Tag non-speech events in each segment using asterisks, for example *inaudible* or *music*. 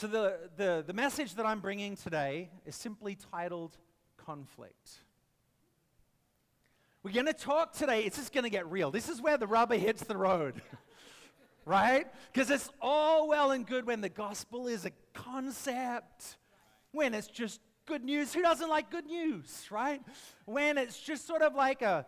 So, the, the, the message that I'm bringing today is simply titled Conflict. We're going to talk today, it's just going to get real. This is where the rubber hits the road, *laughs* right? Because it's all well and good when the gospel is a concept, when it's just good news. Who doesn't like good news, right? When it's just sort of like a,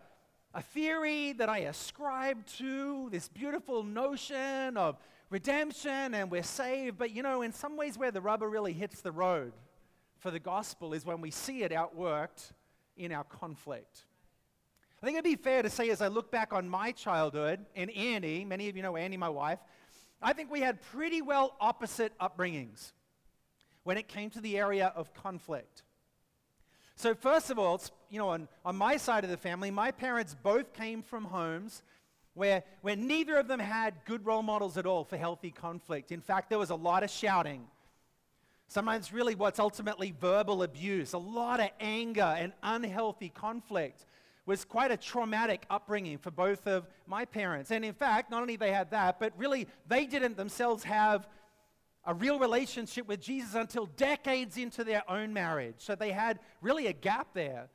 a theory that I ascribe to, this beautiful notion of redemption and we're saved. But you know, in some ways, where the rubber really hits the road for the gospel is when we see it outworked in our conflict. I think it'd be fair to say, as I look back on my childhood and Annie, many of you know Annie, my wife, I think we had pretty well opposite upbringings when it came to the area of conflict. So, first of all, you know, on, on my side of the family, my parents both came from homes where, where neither of them had good role models at all for healthy conflict. In fact, there was a lot of shouting. Sometimes, really, what's ultimately verbal abuse, a lot of anger and unhealthy conflict was quite a traumatic upbringing for both of my parents. And in fact, not only they had that, but really they didn't themselves have a real relationship with Jesus until decades into their own marriage. So they had really a gap there.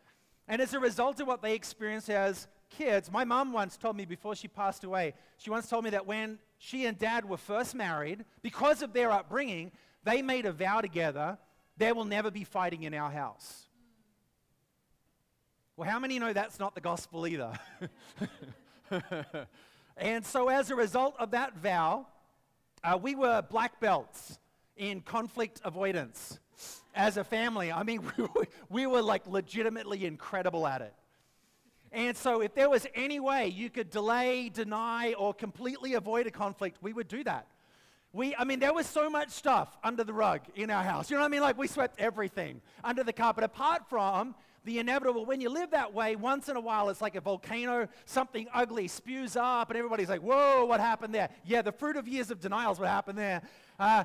And as a result of what they experienced as kids, my mom once told me before she passed away, she once told me that when she and dad were first married, because of their upbringing, they made a vow together there will never be fighting in our house. Well, how many know that's not the gospel either? *laughs* and so, as a result of that vow, uh, we were black belts in conflict avoidance as a family. I mean, *laughs* we were, we were like legitimately incredible at it. And so, if there was any way you could delay, deny, or completely avoid a conflict, we would do that. We, I mean, there was so much stuff under the rug in our house. You know what I mean? Like, we swept everything under the carpet, apart from the inevitable. When you live that way, once in a while it's like a volcano, something ugly spews up, and everybody's like, whoa, what happened there? Yeah, the fruit of years of denial is what happened there. Uh,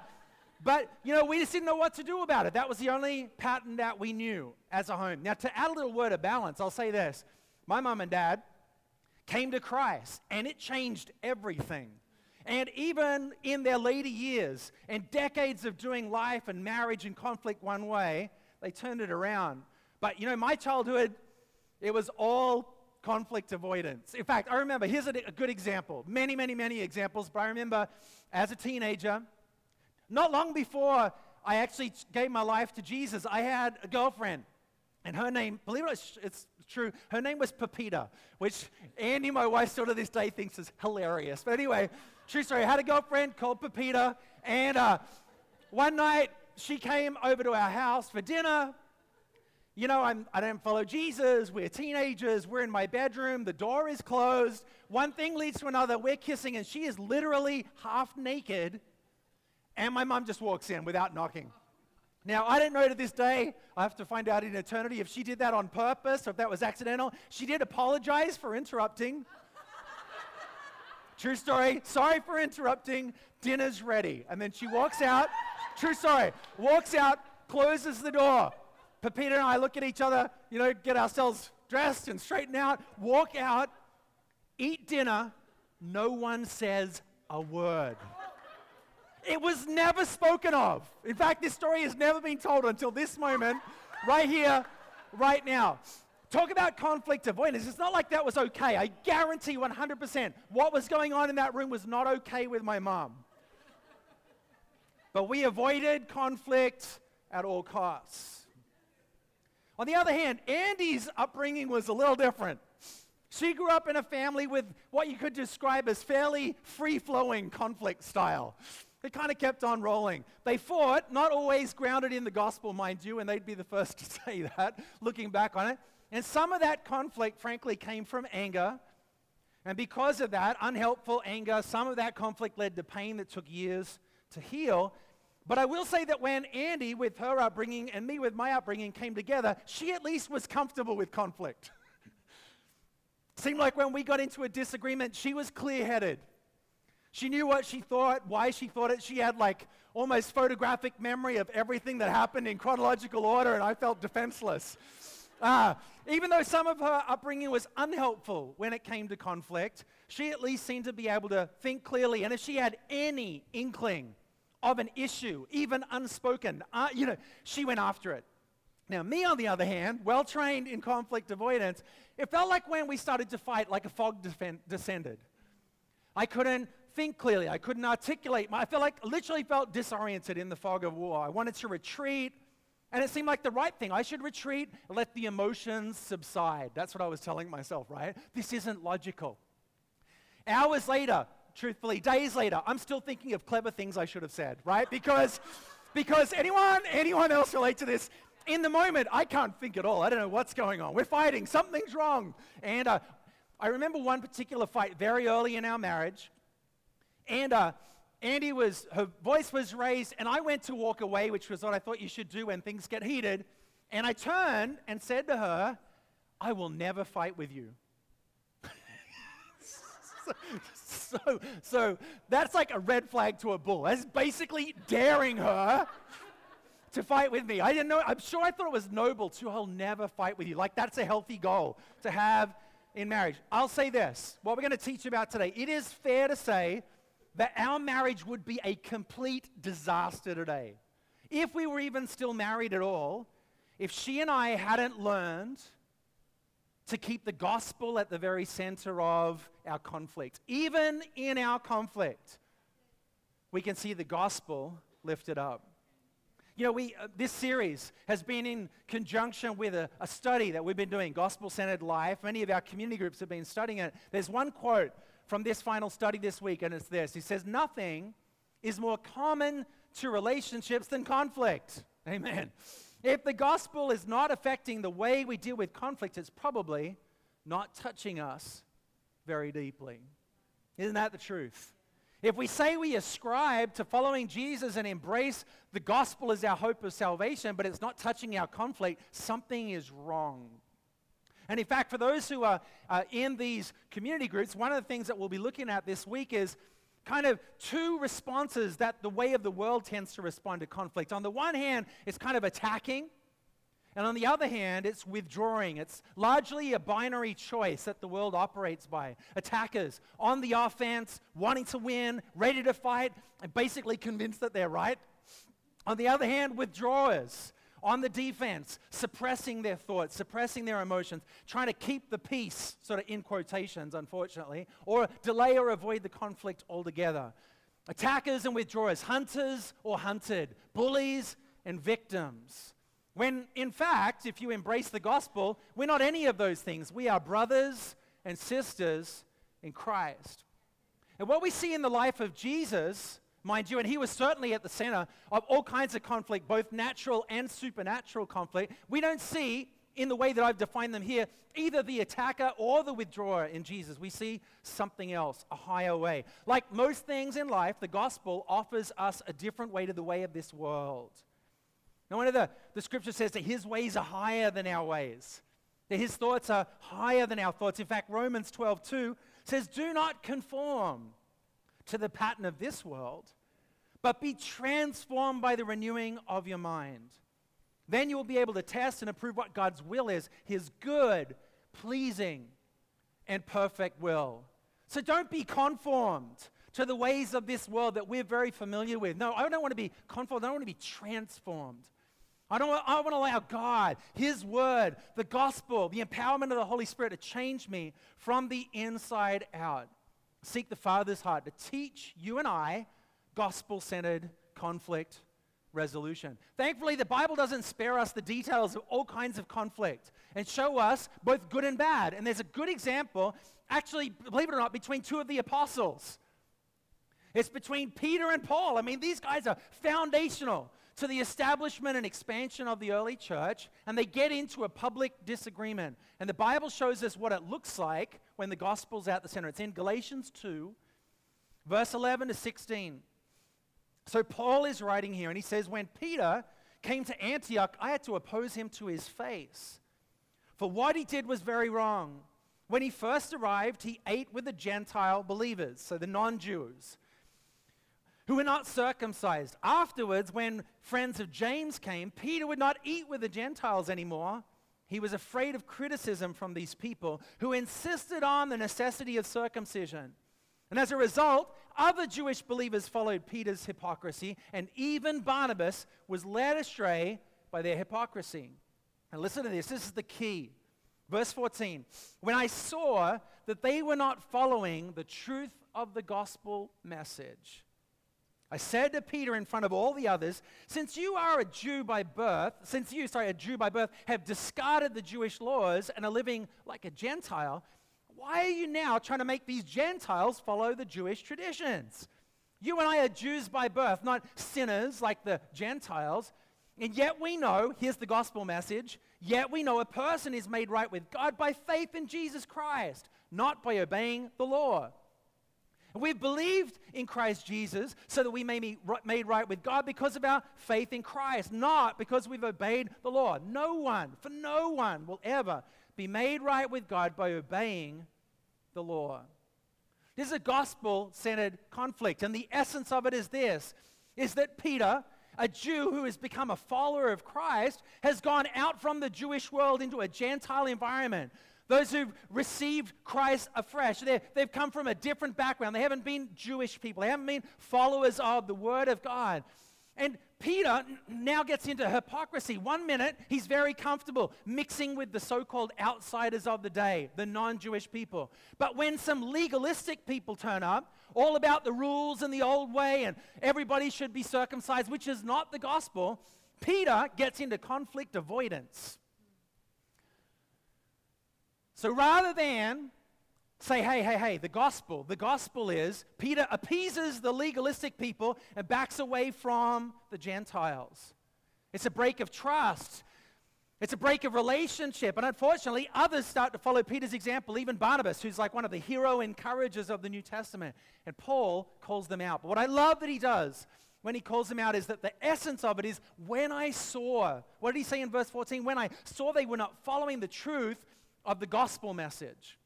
but, you know, we just didn't know what to do about it. That was the only pattern that we knew as a home. Now, to add a little word of balance, I'll say this my mom and dad came to Christ, and it changed everything. And even in their later years and decades of doing life and marriage and conflict one way, they turned it around. But you know, my childhood, it was all conflict avoidance. In fact, I remember, here's a, good example. Many, many, many examples, but I remember as a teenager, not long before I actually gave my life to Jesus, I had a girlfriend. And her name, believe it, or not, it's true, her name was Pepita, which Annie, my wife, still to this day thinks is hilarious. But anyway, true story. I had a girlfriend called Pepita, and uh, one night she came over to our house for dinner. You know, I'm, I don't follow Jesus. We're teenagers. We're in my bedroom. The door is closed. One thing leads to another. We're kissing, and she is literally half naked. And my mom just walks in without knocking. Now, I don't know to this day, I have to find out in eternity if she did that on purpose or if that was accidental. She did apologize for interrupting. True story. Sorry for interrupting. Dinner's ready. And then she walks out. True story. Walks out, closes the door. Pepita and I look at each other, you know, get ourselves dressed and straighten out, walk out, eat dinner. No one says a word. It was never spoken of. In fact, this story has never been told until this moment, right here, right now. Talk about conflict avoidance. It's not like that was okay. I guarantee 100% what was going on in that room was not okay with my mom. But we avoided conflict at all costs. On the other hand, Annie's upbringing was a little different. She grew up in a family with what you could describe as fairly free flowing conflict style. It kind of kept on rolling. They fought, not always grounded in the gospel, mind you, and they'd be the *laughs* first to say that, looking back on it. And some of that conflict, frankly, came from anger. And because of that, unhelpful anger, some of that conflict led to pain that took years to heal. But I will say that when Annie, with her upbringing, and me with my upbringing, came together, she at least was comfortable with conflict. *laughs* Seemed like when we got into a disagreement, she was clear headed. She knew what she thought, why she thought it. She had like almost photographic memory of everything that happened in chronological order, and I felt defenseless. Uh, even though some of her upbringing was unhelpful when it came to conflict, she at least seemed to be able to think clearly. And if she had any inkling of an issue, even unspoken, uh, you know, she went after it. Now, me, on the other hand, well trained in conflict avoidance, it felt like when we started to fight, like a fog descended. I couldn't think clearly. I couldn't articulate. I felt like, literally felt disoriented in the fog of war. I wanted to retreat, and it seemed like the right thing. I should retreat, let the emotions subside. That's what I was telling myself, right? This isn't logical. Hours later, truthfully, days later, I'm still thinking of clever things I should have said, right? Because, because anyone, anyone else relate to this? In the moment, I can't think at all. I don't know what's going on. We're fighting. Something's wrong. And uh, I remember one particular fight very early in our marriage. And uh, Annie was, her voice was raised, and I went to walk away, which was what I thought you should do when things get heated. And I turned and said to her, I will never fight with you. so, *laughs* so, so that's like a red flag to a bull. That's basically daring her to fight with me. I didn't know, I'm sure I thought it was noble to, I'll never fight with you. Like that's a healthy goal to have in marriage. I'll say this what we're going to teach you about today. It is fair to say that our marriage would be a complete disaster today. If we were even still married at all, if she and I hadn't learned to keep the gospel at the very center of our conflict. Even in our conflict, we can see the gospel lifted up. You know, we, uh, this series has been in conjunction with a, a study that we've been doing, Gospel Centered Life. Many of our community groups have been studying it. There's one quote from this final study this week, and it's this He says, Nothing is more common to relationships than conflict. Amen. If the gospel is not affecting the way we deal with conflict, it's probably not touching us very deeply. Isn't that the truth? If we say we ascribe to following Jesus and embrace the gospel as our hope of salvation, but it's not touching our conflict, something is wrong. And in fact, for those who are uh, in these community groups, one of the things that we'll be looking at this week is kind of two responses that the way of the world tends to respond to conflict. On the one hand, it's kind of attacking. And on the other hand, it's withdrawing. It's largely a binary choice that the world operates by. Attackers on the offense, wanting to win, ready to fight, and basically convinced that they're right. On the other hand, withdrawers on the defense, suppressing their thoughts, suppressing their emotions, trying to keep the peace, sort of in quotations, unfortunately, or delay or avoid the conflict altogether. Attackers and withdrawers, hunters or hunted, bullies and victims. When, in fact, if you embrace the gospel, we're not any of those things. We are brothers and sisters in Christ. And what we see in the life of Jesus, mind you, and he was certainly at the center of all kinds of conflict, both natural and supernatural conflict, we don't see in the way that I've defined them here, either the attacker or the withdrawer in Jesus. We see something else, a higher way. Like most things in life, the gospel offers us a different way to the way of this world. Now, one of the, the scripture says that his ways are higher than our ways, that his thoughts are higher than our thoughts. In fact, Romans 12 2 says, Do not conform to the pattern of this world, but be transformed by the renewing of your mind. Then you will be able to test and approve what God's will is his good, pleasing, and perfect will. So don't be conformed to the ways of this world that we're very familiar with. No, I don't want to be conformed, I don't want to be transformed. I, don't, I want to allow God, His Word, the gospel, the empowerment of the Holy Spirit to change me from the inside out. Seek the Father's heart to teach you and I gospel centered conflict resolution. Thankfully, the Bible doesn't spare us the details of all kinds of conflict and show us both good and bad. And there's a good example, actually, believe it or not, between two of the apostles. It's between Peter and Paul. I mean, these guys are foundational to the establishment and expansion of the early church, and they get into a public disagreement. And the Bible shows us what it looks like when the gospel's at the center. It's in Galatians 2, verse 11 to 16. So Paul is writing here, and he says, When Peter came to Antioch, I had to oppose him to his face. For what he did was very wrong. When he first arrived, he ate with the Gentile believers, so the non Jews who were not circumcised. Afterwards, when friends of James came, Peter would not eat with the Gentiles anymore. He was afraid of criticism from these people who insisted on the necessity of circumcision. And as a result, other Jewish believers followed Peter's hypocrisy, and even Barnabas was led astray by their hypocrisy. And listen to this this is the key. Verse 14 When I saw that they were not following the truth of the gospel message, I said to Peter in front of all the others, since you are a Jew by birth, since you, sorry, a Jew by birth, have discarded the Jewish laws and are living like a Gentile, why are you now trying to make these Gentiles follow the Jewish traditions? You and I are Jews by birth, not sinners like the Gentiles. And yet we know, here's the gospel message, yet we know a person is made right with God by faith in Jesus Christ, not by obeying the law. We've believed in Christ Jesus so that we may be made right with God because of our faith in Christ, not because we've obeyed the law. No one, for no one, will ever be made right with God by obeying the law. This is a gospel centered conflict, and the essence of it is this is that Peter, a Jew who has become a follower of Christ, has gone out from the Jewish world into a Gentile environment those who've received Christ afresh. they have come from a different background. They haven't been Jewish people, they haven't been followers of the Word of God. And Peter now gets into hypocrisy. One minute, he's very comfortable mixing with the so called outsiders of the day, the non Jewish people. But when some legalistic people turn up, all about the rules and the old way, and everybody should be circumcised, which is not the gospel, Peter gets into conflict avoidance. So rather than say, hey, hey, hey, the gospel, the gospel is Peter appeases the legalistic people and backs away from the Gentiles. It's a break of trust. It's a break of relationship. And unfortunately, others start to follow Peter's example, even Barnabas, who's like one of the hero encouragers of the New Testament. And Paul calls them out. But what I love that he does when he calls them out is that the essence of it is when I saw, what did he say in verse 14? When I saw they were not following the truth, of the gospel message.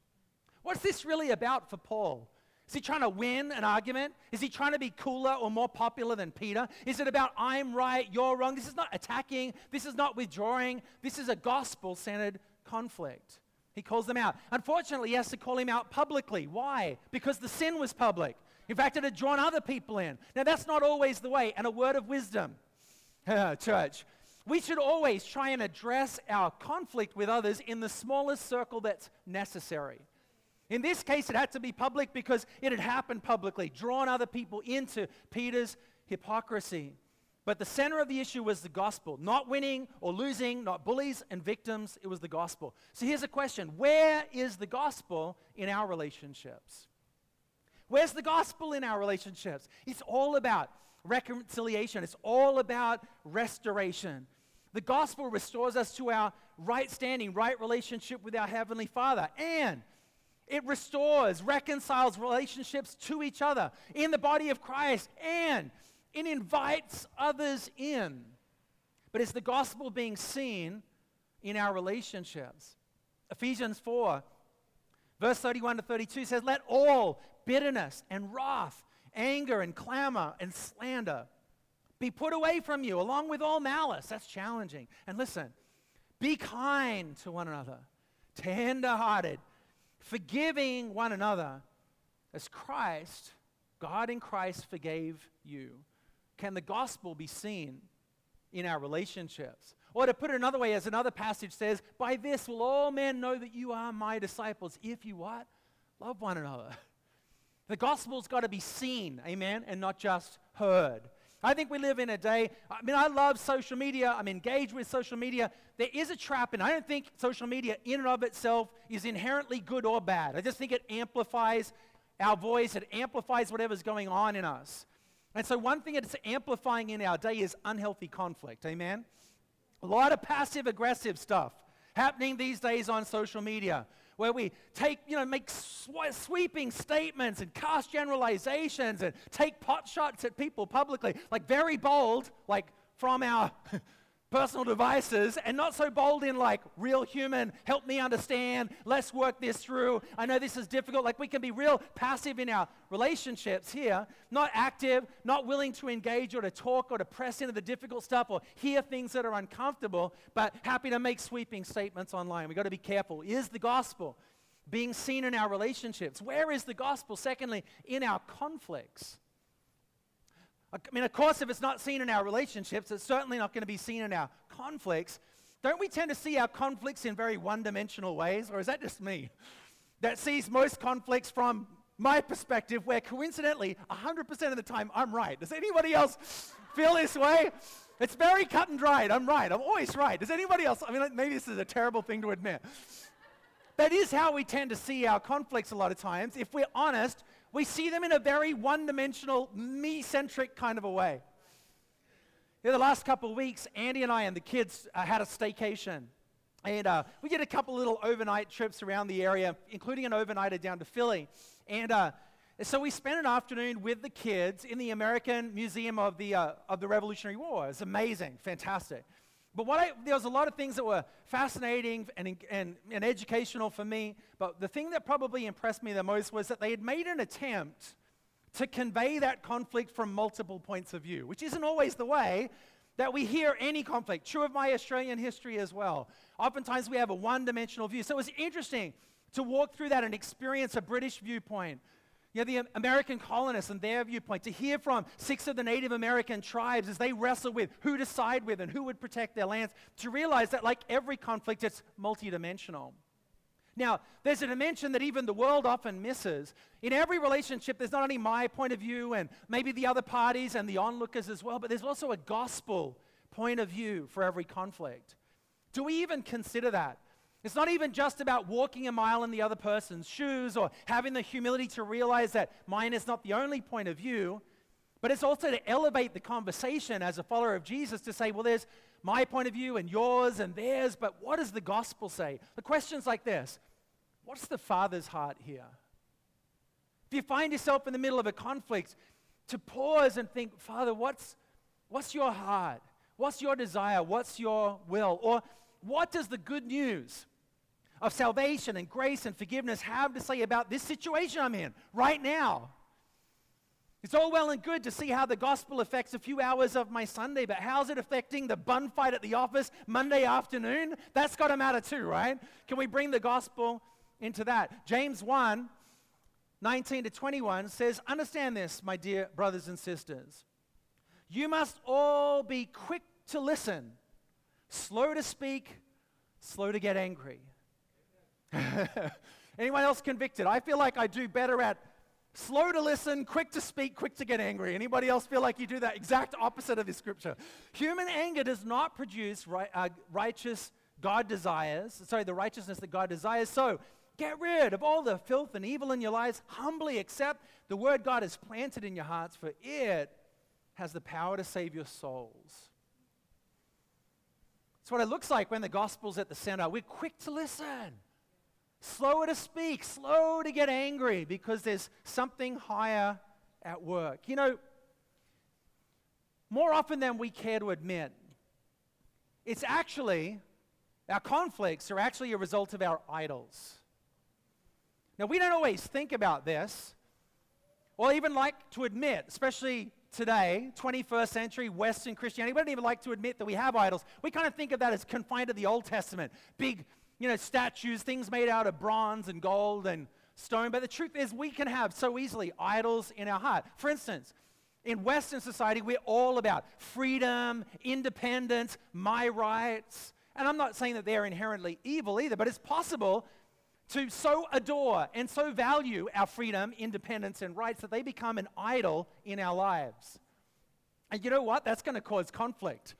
What's this really about for Paul? Is he trying to win an argument? Is he trying to be cooler or more popular than Peter? Is it about I'm right, you're wrong? This is not attacking. This is not withdrawing. This is a gospel centered conflict. He calls them out. Unfortunately, he has to call him out publicly. Why? Because the sin was public. In fact, it had drawn other people in. Now, that's not always the way. And a word of wisdom, *laughs* church. We should always try and address our conflict with others in the smallest circle that's necessary. In this case, it had to be public because it had happened publicly, drawn other people into Peter's hypocrisy. But the center of the issue was the gospel. Not winning or losing, not bullies and victims, it was the gospel. So here's a question Where is the gospel in our relationships? Where's the gospel in our relationships? It's all about reconciliation, it's all about restoration. The gospel restores us to our right standing, right relationship with our Heavenly Father. And it restores, reconciles relationships to each other in the body of Christ. And it invites others in. But is the gospel being seen in our relationships? Ephesians 4, verse 31 to 32 says, Let all bitterness and wrath, anger and clamor and slander be put away from you, along with all malice. That's challenging. And listen, be kind to one another, tender-hearted, forgiving one another as Christ, God in Christ, forgave you. Can the gospel be seen in our relationships? Or to put it another way, as another passage says, by this will all men know that you are my disciples if you what? Love one another. *laughs* The gospel's got to be seen, amen, and not just heard. I think we live in a day, I mean, I love social media. I'm engaged with social media. There is a trap, and I don't think social media in and of itself is inherently good or bad. I just think it amplifies our voice, it amplifies whatever's going on in us. And so, one thing it's amplifying in our day is unhealthy conflict. Amen? A lot of passive aggressive stuff happening these days on social media where we take, you know, make sw- sweeping statements and cast generalizations and take pot shots at people publicly, like very bold, like from our *laughs* personal devices and not so bold in like real human help me understand let's work this through i know this is difficult like we can be real passive in our relationships here not active not willing to engage or to talk or to press into the difficult stuff or hear things that are uncomfortable but happy to make sweeping statements online we've got to be careful is the gospel being seen in our relationships? Where is the gospel? Secondly, in our conflicts. I mean, of course, if it's not seen in our relationships, it's certainly not going to be seen in our conflicts. Don't we tend to see our conflicts in very one dimensional ways? Or is that just me? That sees most conflicts from my perspective, where coincidentally, 100% of the time, I'm right. Does anybody else feel this way? It's very cut and dried. I'm right. I'm always right. Does anybody else? I mean, maybe this is a terrible thing to admit. That is how we tend to see our conflicts a lot of times. If we're honest, we see them in a very one dimensional, me centric kind of a way. In the last couple of weeks, Annie and I and the kids uh, had a staycation. And uh, we did a couple little overnight trips around the area, including an overnighter down to Philly. And uh, so we spent an afternoon with the kids in the American Museum of the, uh, of the Revolutionary War. It's amazing, fantastic. But what I, there was a lot of things that were fascinating and, and, and educational for me. But the thing that probably impressed me the most was that they had made an attempt to convey that conflict from multiple points of view, which isn't always the way that we hear any conflict. True of my Australian history as well. Oftentimes we have a one dimensional view. So it was interesting to walk through that and experience a British viewpoint. You know, the American colonists and their viewpoint, to hear from six of the Native American tribes as they wrestle with who to side with and who would protect their lands, to realize that, like every conflict, it's multidimensional. Now, there's a dimension that even the world often misses. In every relationship, there's not only my point of view and maybe the other parties and the onlookers as well, but there's also a gospel point of view for every conflict. Do we even consider that? It's not even just about walking a mile in the other person's shoes or having the humility to realize that mine is not the only point of view, but it's also to elevate the conversation as a follower of Jesus to say, well, there's my point of view and yours and theirs, but what does the gospel say? The question's like this What's the Father's heart here? If you find yourself in the middle of a conflict, to pause and think, Father, what's, what's your heart? What's your desire? What's your will? Or what does the good news of salvation and grace and forgiveness have to say about this situation I'm in right now? It's all well and good to see how the gospel affects a few hours of my Sunday, but how's it affecting the bun fight at the office Monday afternoon? That's got to matter too, right? Can we bring the gospel into that? James 1 19 to 21 says, Understand this, my dear brothers and sisters. You must all be quick to listen slow to speak, slow to get angry. *laughs* Anyone else convicted? I feel like I do better at slow to listen, quick to speak, quick to get angry. Anybody else feel like you do that exact opposite of this scripture? Human anger does not produce right, uh, righteous God desires, sorry, the righteousness that God desires. So get rid of all the filth and evil in your lives. Humbly accept the word God has planted in your hearts, for it has the power to save your souls. It's what it looks like when the gospel's at the center. We're quick to listen, slower to speak, slow to get angry because there's something higher at work. You know, more often than we care to admit, it's actually, our conflicts are actually a result of our idols. Now, we don't always think about this, or even like to admit, especially today, 21st century Western Christianity, we don't even like to admit that we have idols. We kind of think of that as confined to the Old Testament. Big, you know, statues, things made out of bronze and gold and stone. But the truth is, we can have so easily idols in our heart. For instance, in Western society, we're all about freedom, independence, my rights. And I'm not saying that they're inherently evil either, but it's possible to so adore and so value our freedom, independence, and rights that they become an idol in our lives. And you know what? That's going to cause conflict.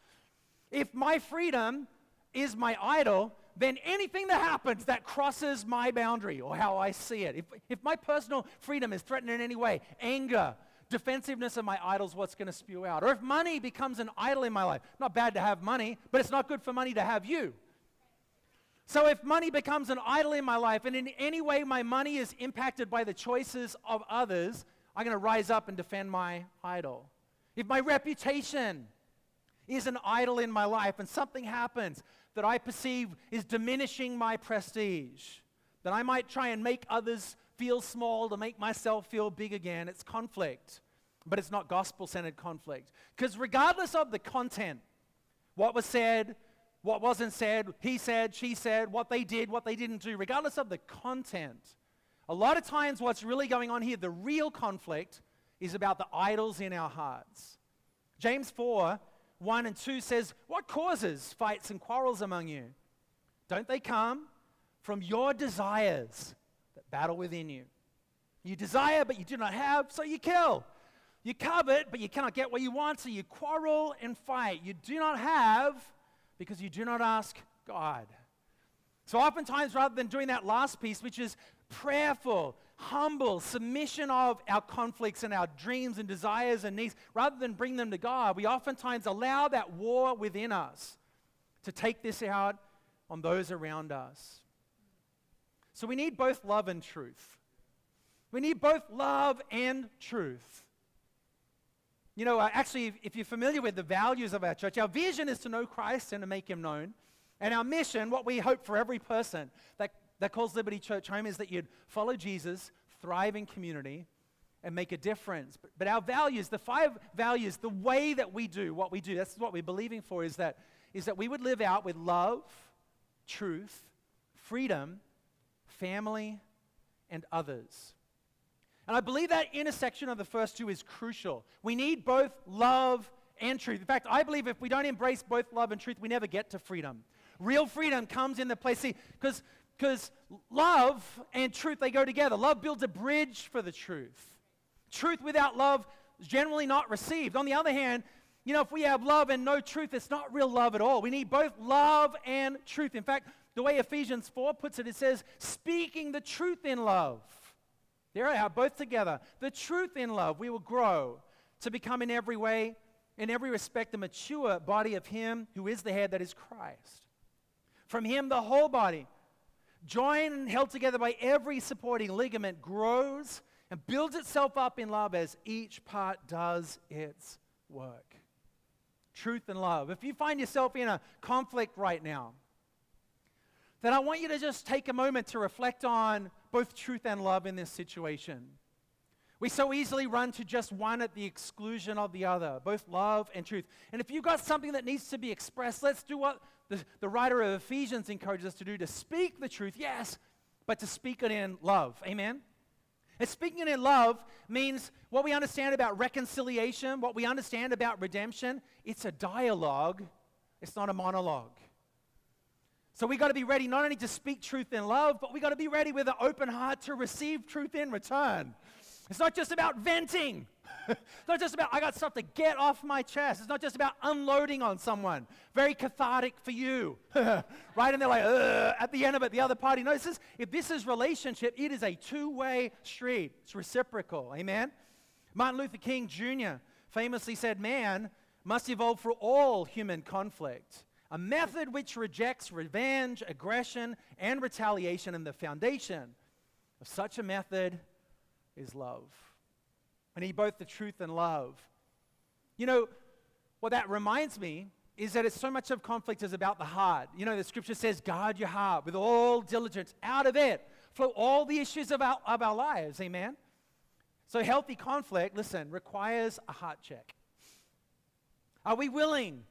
If my freedom is my idol, then anything that happens that crosses my boundary or how I see it, if, if my personal freedom is threatened in any way, anger, defensiveness of my idols, what's going to spew out? Or if money becomes an idol in my life, not bad to have money, but it's not good for money to have you. So if money becomes an idol in my life, and in any way my money is impacted by the choices of others, I'm going to rise up and defend my idol. If my reputation is an idol in my life and something happens that I perceive is diminishing my prestige, then I might try and make others feel small to make myself feel big again. It's conflict, but it's not gospel centered conflict. Because regardless of the content, what was said, what wasn't said, he said, she said, what they did, what they didn't do, regardless of the content. A lot of times, what's really going on here, the real conflict, is about the idols in our hearts. James 4 1 and 2 says, What causes fights and quarrels among you? Don't they come from your desires that battle within you? You desire, but you do not have, so you kill. You covet, but you cannot get what you want, so you quarrel and fight. You do not have because you do not ask God. So, oftentimes, rather than doing that last piece, which is prayerful, humble submission of our conflicts and our dreams and desires and needs, rather than bring them to God, we oftentimes allow that war within us to take this out on those around us. So, we need both love and truth. We need both love and truth. You know, actually, if you're familiar with the values of our church, our vision is to know Christ and to make him known. And our mission, what we hope for every person that, that calls Liberty Church home, is that you'd follow Jesus, thrive in community, and make a difference. But, but our values, the five values, the way that we do what we do, that's what we're believing for, is that, is that we would live out with love, truth, freedom, family, and others. And I believe that intersection of the first two is crucial. We need both love and truth. In fact, I believe if we don't embrace both love and truth, we never get to freedom. Real freedom comes in the place, see, because because love and truth they go together. Love builds a bridge for the truth. Truth without love is generally not received. On the other hand, you know, if we have love and no truth, it's not real love at all. We need both love and truth. In fact, the way Ephesians 4 puts it, it says, speaking the truth in love. There I are, both together. The truth in love, we will grow to become in every way, in every respect, the mature body of Him who is the head, that is Christ. From Him, the whole body, joined and held together by every supporting ligament, grows and builds itself up in love as each part does its work. Truth and love. If you find yourself in a conflict right now, then I want you to just take a moment to reflect on both truth and love in this situation. We so easily run to just one at the exclusion of the other, both love and truth. And if you've got something that needs to be expressed, let's do what the, the writer of Ephesians encourages us to do to speak the truth, yes, but to speak it in love. Amen? And speaking it in love means what we understand about reconciliation, what we understand about redemption, it's a dialogue, it's not a monologue. So we got to be ready not only to speak truth in love, but we got to be ready with an open heart to receive truth in return. It's not just about venting. *laughs* it's not just about, I got stuff to get off my chest. It's not just about unloading on someone. Very cathartic for you. *laughs* right? And they're like, at the end of it, the other party knows If this is relationship, it is a two way street. It's reciprocal. Amen? Martin Luther King Jr. famously said, Man must evolve for all human conflict a method which rejects revenge, aggression, and retaliation, and the foundation of such a method is love. I need both the truth and love. You know, what that reminds me is that it's so much of conflict is about the heart. You know, the scripture says, guard your heart with all diligence. Out of it flow all the issues of our, of our lives. Amen? So, healthy conflict, listen, requires a heart check. Are we willing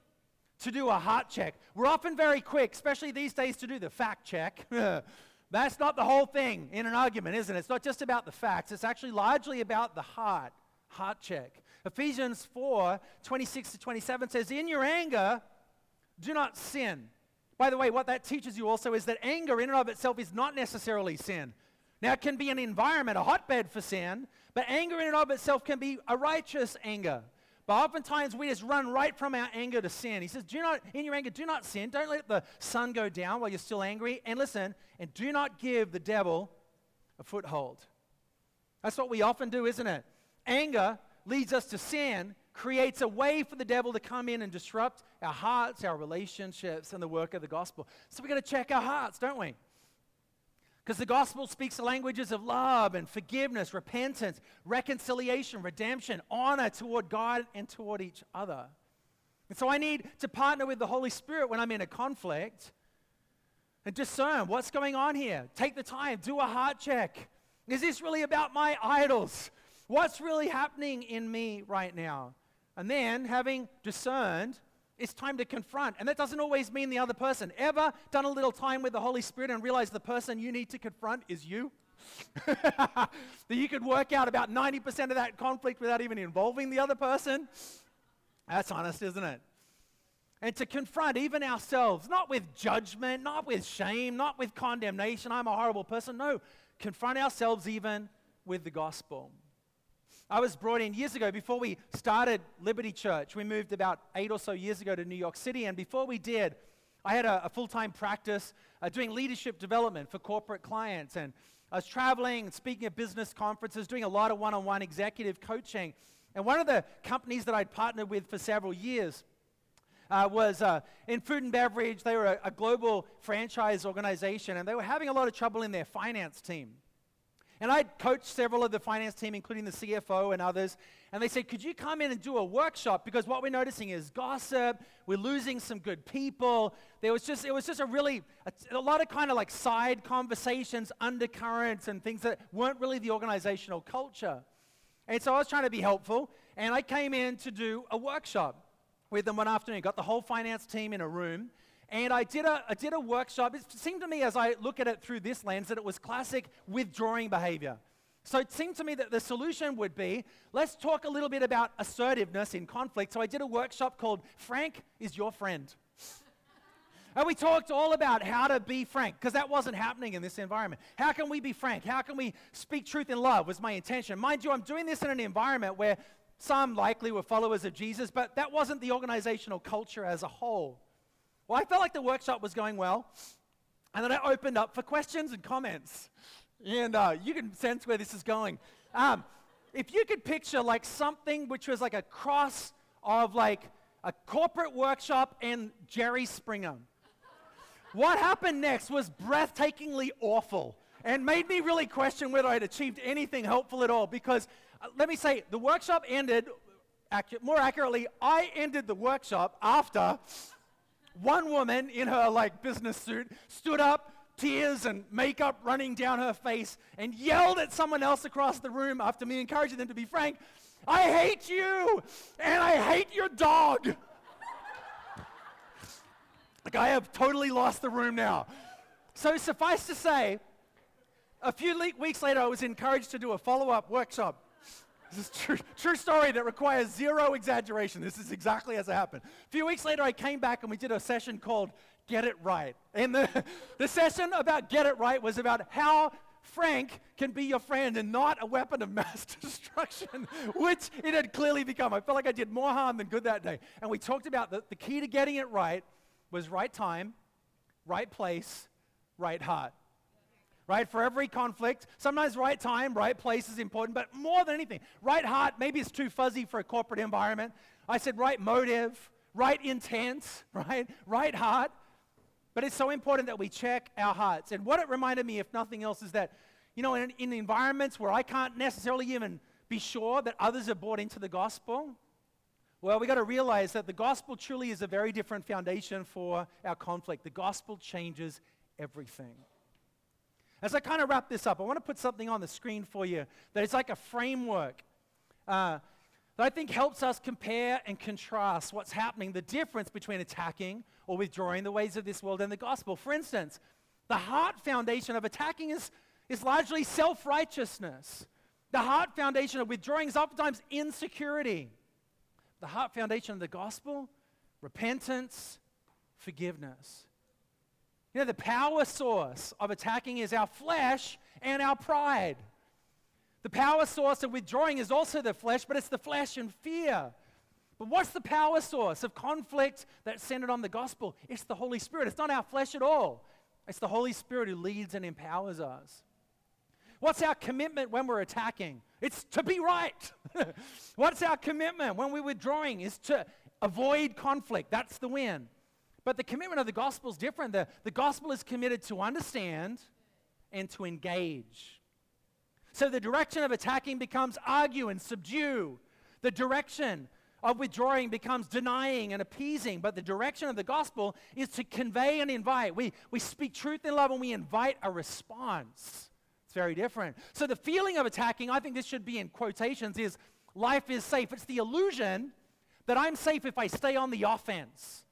to do a heart check. We're often very quick, especially these days, to do the fact check. *laughs* That's not the whole thing in an argument, isn't it? It's not just about the facts, it's actually largely about the heart. Heart check. Ephesians 4 26 to 27 says, In your anger, do not sin. By the way, what that teaches you also is that anger in and of itself is not necessarily sin. Now, it can be an environment, a hotbed for sin, but anger in and of itself can be a righteous anger. But oftentimes we just run right from our anger to sin. He says, Do not, in your anger, do not sin. Don't let the sun go down while you're still angry. And listen, and do not give the devil a foothold. That's what we often do, isn't it? Anger leads us to sin, creates a way for the devil to come in and disrupt our hearts, our relationships, and the work of the gospel. So we've got to check our hearts, don't we? Because the gospel speaks the languages of love and forgiveness, repentance, reconciliation, redemption, honor toward God and toward each other. And so I need to partner with the Holy Spirit when I'm in a conflict and discern what's going on here. Take the time, do a heart check. Is this really about my idols? What's really happening in me right now? And then, having discerned, it's time to confront. And that doesn't always mean the other person. Ever done a little time with the Holy Spirit and realized the person you need to confront is you? *laughs* that you could work out about 90% of that conflict without even involving the other person? That's honest, isn't it? And to confront even ourselves, not with judgment, not with shame, not with condemnation, I'm a horrible person. No, confront ourselves even with the gospel. I was brought in years ago before we started Liberty Church. We moved about eight or so years ago to New York City, and before we did, I had a, a full time practice uh, doing leadership development for corporate clients. And I was traveling and speaking at business conferences, doing a lot of one on one executive coaching. And one of the companies that I'd partnered with for several years uh, was uh, in food and beverage. They were a, a global franchise organization, and they were having a lot of trouble in their finance team. And I'd coached several of the finance team, including the CFO and others. And they said, Could you come in and do a workshop? Because what we're noticing is gossip. We're losing some good people. There was just, it was just a really, a, a lot of kind of like side conversations, undercurrents, and things that weren't really the organizational culture. And so I was trying to be helpful. And I came in to do a workshop with them one afternoon. Got the whole finance team in a room. And I did, a, I did a workshop. It seemed to me, as I look at it through this lens, that it was classic withdrawing behavior. So it seemed to me that the solution would be let's talk a little bit about assertiveness in conflict. So I did a workshop called Frank is Your Friend. and we talked all about how to be frank, because that wasn't happening in this environment. How can we be frank? How can we speak truth in love? Was my intention. Mind you, I'm doing this in an environment where some likely were followers of Jesus, but that wasn't the organizational culture as a whole. Well, I felt like the workshop was going well, and then I opened up for questions and comments. And uh, you can sense where this is going. Um, if you could picture like something which was like a cross of like a corporate workshop and Jerry Springer. what happened next was breathtakingly awful and made me really question whether I'd achieved anything helpful at all because uh, let me say the workshop ended more accurately I ended the workshop after one woman in her like business suit stood up, tears and makeup running down her face, and yelled at someone else across the room after me encouraging them to be frank, I hate you and I hate your dog. like I have totally lost the room now. So suffice to say, a few le- weeks later, I was encouraged to do a follow up workshop this is true, true story that requires zero exaggeration. This is exactly as it happened. A few weeks later, I came back and we did a session called Get It Right. And the, *laughs* the session about Get It Right was about how Frank can be your friend and not a weapon of *laughs* mass destruction, which it had clearly become. I felt like I did more harm than good that day. And we talked about the, the key to getting it right was right time, right place, right heart right? For every conflict, sometimes right time, right place is important, but more than anything, right heart, maybe it's too fuzzy for a corporate environment. I said right motive, right intent, *laughs* right? Right heart. But it's so important that we check our hearts. And what it reminded me, if nothing else, is that, you know, in, in environments where I can't necessarily even be sure that others are bought into the gospel, well, we've got to realize that the gospel truly is a very different foundation for our conflict. The gospel changes everything. As I kind of wrap this up, I want to put something on the screen for you that is like a framework uh, that I think helps us compare and contrast what's happening, the difference between attacking or withdrawing the ways of this world and the gospel. For instance, the heart foundation of attacking is, is largely self righteousness. The heart foundation of withdrawing is oftentimes insecurity. The heart foundation of the gospel, repentance, forgiveness. You know, the power source of attacking is our flesh and our pride. The power source of withdrawing is also the flesh, but it's the flesh and fear. But what's the power source of conflict that's centered on the gospel? It's the Holy Spirit. It's not our flesh at all. It's the Holy Spirit who leads and empowers us. What's our commitment when we're attacking? It's to be right. *laughs* What's our commitment when we're withdrawing? Is to avoid conflict. That's the win. But the commitment of the gospel is different. The, the gospel is committed to understand and to engage. So the direction of attacking becomes argue and subdue. The direction of withdrawing becomes denying and appeasing. But the direction of the gospel is to convey and invite. We, we speak truth in love and we invite a response. It's very different. So the feeling of attacking, I think this should be in quotations, is life is safe. It's the illusion that I'm safe if I stay on the offense.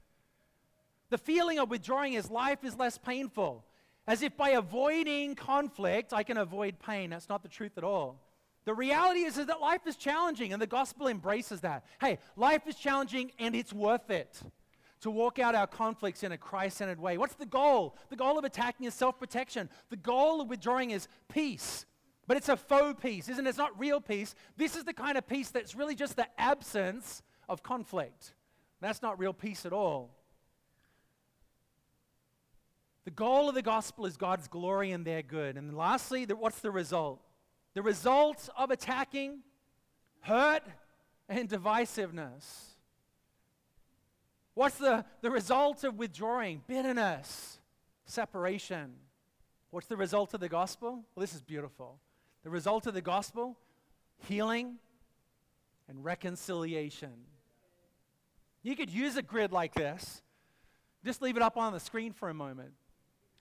The feeling of withdrawing is life is less painful. As if by avoiding conflict, I can avoid pain. That's not the truth at all. The reality is, is that life is challenging, and the gospel embraces that. Hey, life is challenging, and it's worth it to walk out our conflicts in a Christ centered way. What's the goal? The goal of attacking is self protection. The goal of withdrawing is peace. But it's a faux peace, isn't it? It's not real peace. This is the kind of peace that's really just the absence of conflict. That's not real peace at all. The goal of the gospel is God's glory and their good. And lastly, what's the result? The result of attacking, hurt, and divisiveness. What's the, the result of withdrawing? Bitterness, separation. What's the result of the gospel? Well, this is beautiful. The result of the gospel healing and reconciliation. You could use a grid like this. Just leave it up on the screen for a moment.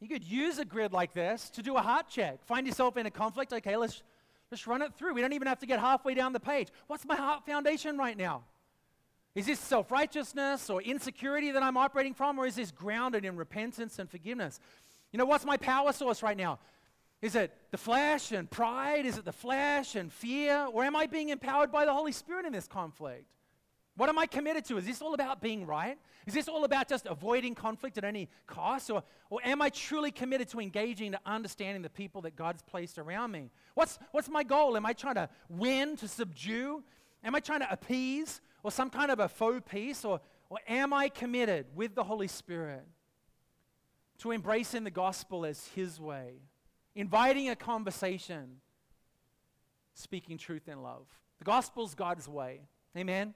You could use a grid like this to do a heart check. Find yourself in a conflict. Okay, let's, let's run it through. We don't even have to get halfway down the page. What's my heart foundation right now? Is this self righteousness or insecurity that I'm operating from, or is this grounded in repentance and forgiveness? You know, what's my power source right now? Is it the flesh and pride? Is it the flesh and fear? Or am I being empowered by the Holy Spirit in this conflict? What am I committed to? Is this all about being right? Is this all about just avoiding conflict at any cost? Or, or am I truly committed to engaging, to understanding the people that God's placed around me? What's, what's my goal? Am I trying to win, to subdue? Am I trying to appease? Or some kind of a faux peace? Or, or am I committed with the Holy Spirit to embracing the gospel as His way, inviting a conversation, speaking truth in love? The gospel's God's way. Amen?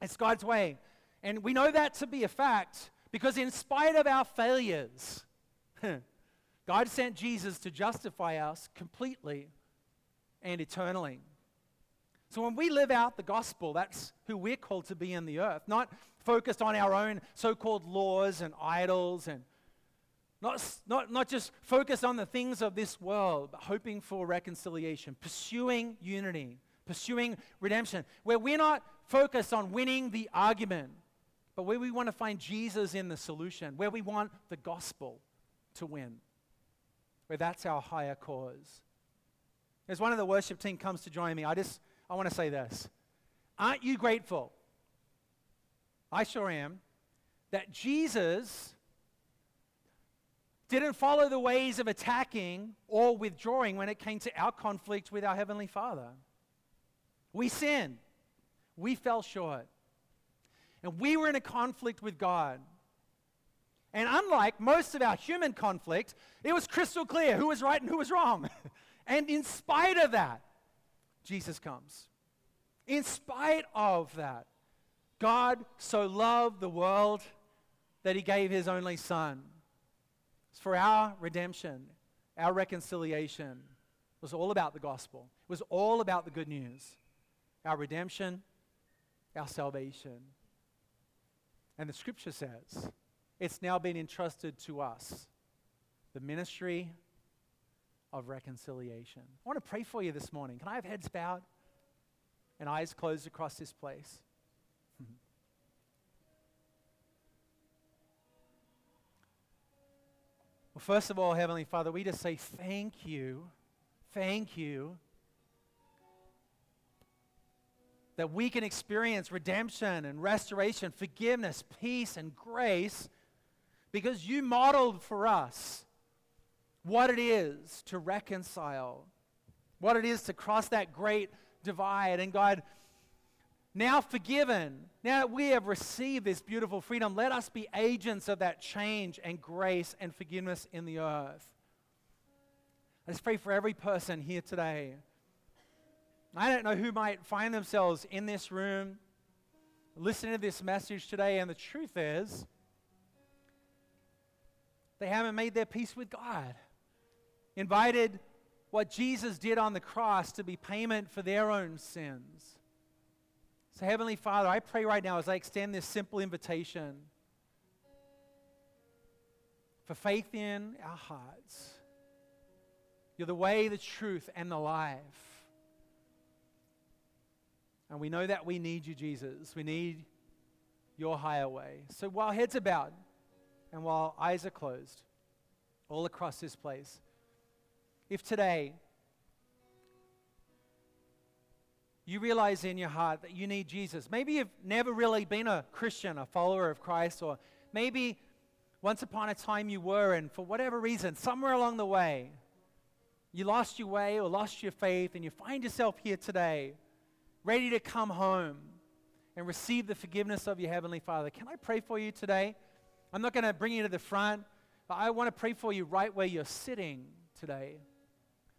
It's God's way. And we know that to be a fact because, in spite of our failures, *laughs* God sent Jesus to justify us completely and eternally. So, when we live out the gospel, that's who we're called to be in the earth, not focused on our own so called laws and idols and not, not, not just focused on the things of this world, but hoping for reconciliation, pursuing unity, pursuing redemption, where we're not focused on winning the argument, but where we want to find Jesus in the solution, where we want the gospel to win, where that's our higher cause. As one of the worship team comes to join me, I just I want to say this. Aren't you grateful? I sure am. That Jesus didn't follow the ways of attacking or withdrawing when it came to our conflict with our Heavenly Father. We sinned. We fell short. And we were in a conflict with God. And unlike most of our human conflict, it was crystal clear who was right and who was wrong. *laughs* and in spite of that, Jesus comes. In spite of that, God so loved the world that he gave his only son. It's for our redemption, our reconciliation. It was all about the gospel. It was all about the good news. Our redemption, our salvation. And the scripture says it's now been entrusted to us the ministry of reconciliation. I want to pray for you this morning. Can I have heads bowed and eyes closed across this place? *laughs* well, first of all, Heavenly Father, we just say thank you. Thank you that we can experience redemption and restoration, forgiveness, peace, and grace because you modeled for us what it is to reconcile, what it is to cross that great divide. And God, now forgiven, now that we have received this beautiful freedom, let us be agents of that change and grace and forgiveness in the earth. Let's pray for every person here today I don't know who might find themselves in this room listening to this message today, and the truth is, they haven't made their peace with God. Invited what Jesus did on the cross to be payment for their own sins. So, Heavenly Father, I pray right now as I extend this simple invitation for faith in our hearts. You're the way, the truth, and the life. And we know that we need you, Jesus. We need your higher way. So while heads are bowed and while eyes are closed, all across this place, if today you realize in your heart that you need Jesus, maybe you've never really been a Christian, a follower of Christ, or maybe once upon a time you were, and for whatever reason, somewhere along the way, you lost your way or lost your faith, and you find yourself here today, ready to come home and receive the forgiveness of your Heavenly Father. Can I pray for you today? I'm not going to bring you to the front, but I want to pray for you right where you're sitting today.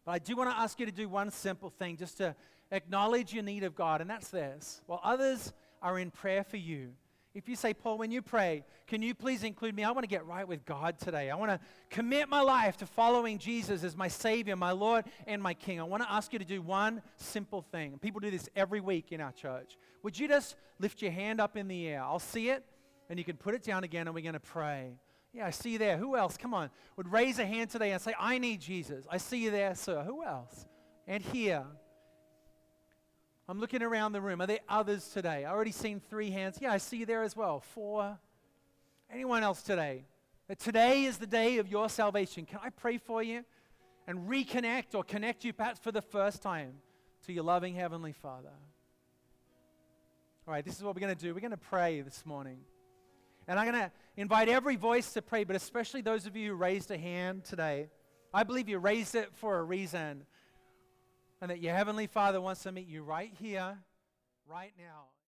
But I do want to ask you to do one simple thing just to acknowledge your need of God, and that's this. While others are in prayer for you, if you say, Paul, when you pray, can you please include me? I want to get right with God today. I want to commit my life to following Jesus as my Savior, my Lord, and my King. I want to ask you to do one simple thing. People do this every week in our church. Would you just lift your hand up in the air? I'll see it, and you can put it down again, and we're going to pray. Yeah, I see you there. Who else? Come on. Would raise a hand today and say, I need Jesus. I see you there, sir. Who else? And here. I'm looking around the room. Are there others today? I already seen three hands. Yeah, I see you there as well. Four. Anyone else today? Today is the day of your salvation. Can I pray for you and reconnect or connect you perhaps for the first time to your loving Heavenly Father? All right, this is what we're going to do. We're going to pray this morning. And I'm going to invite every voice to pray, but especially those of you who raised a hand today. I believe you raised it for a reason and that your Heavenly Father wants to meet you right here, right now.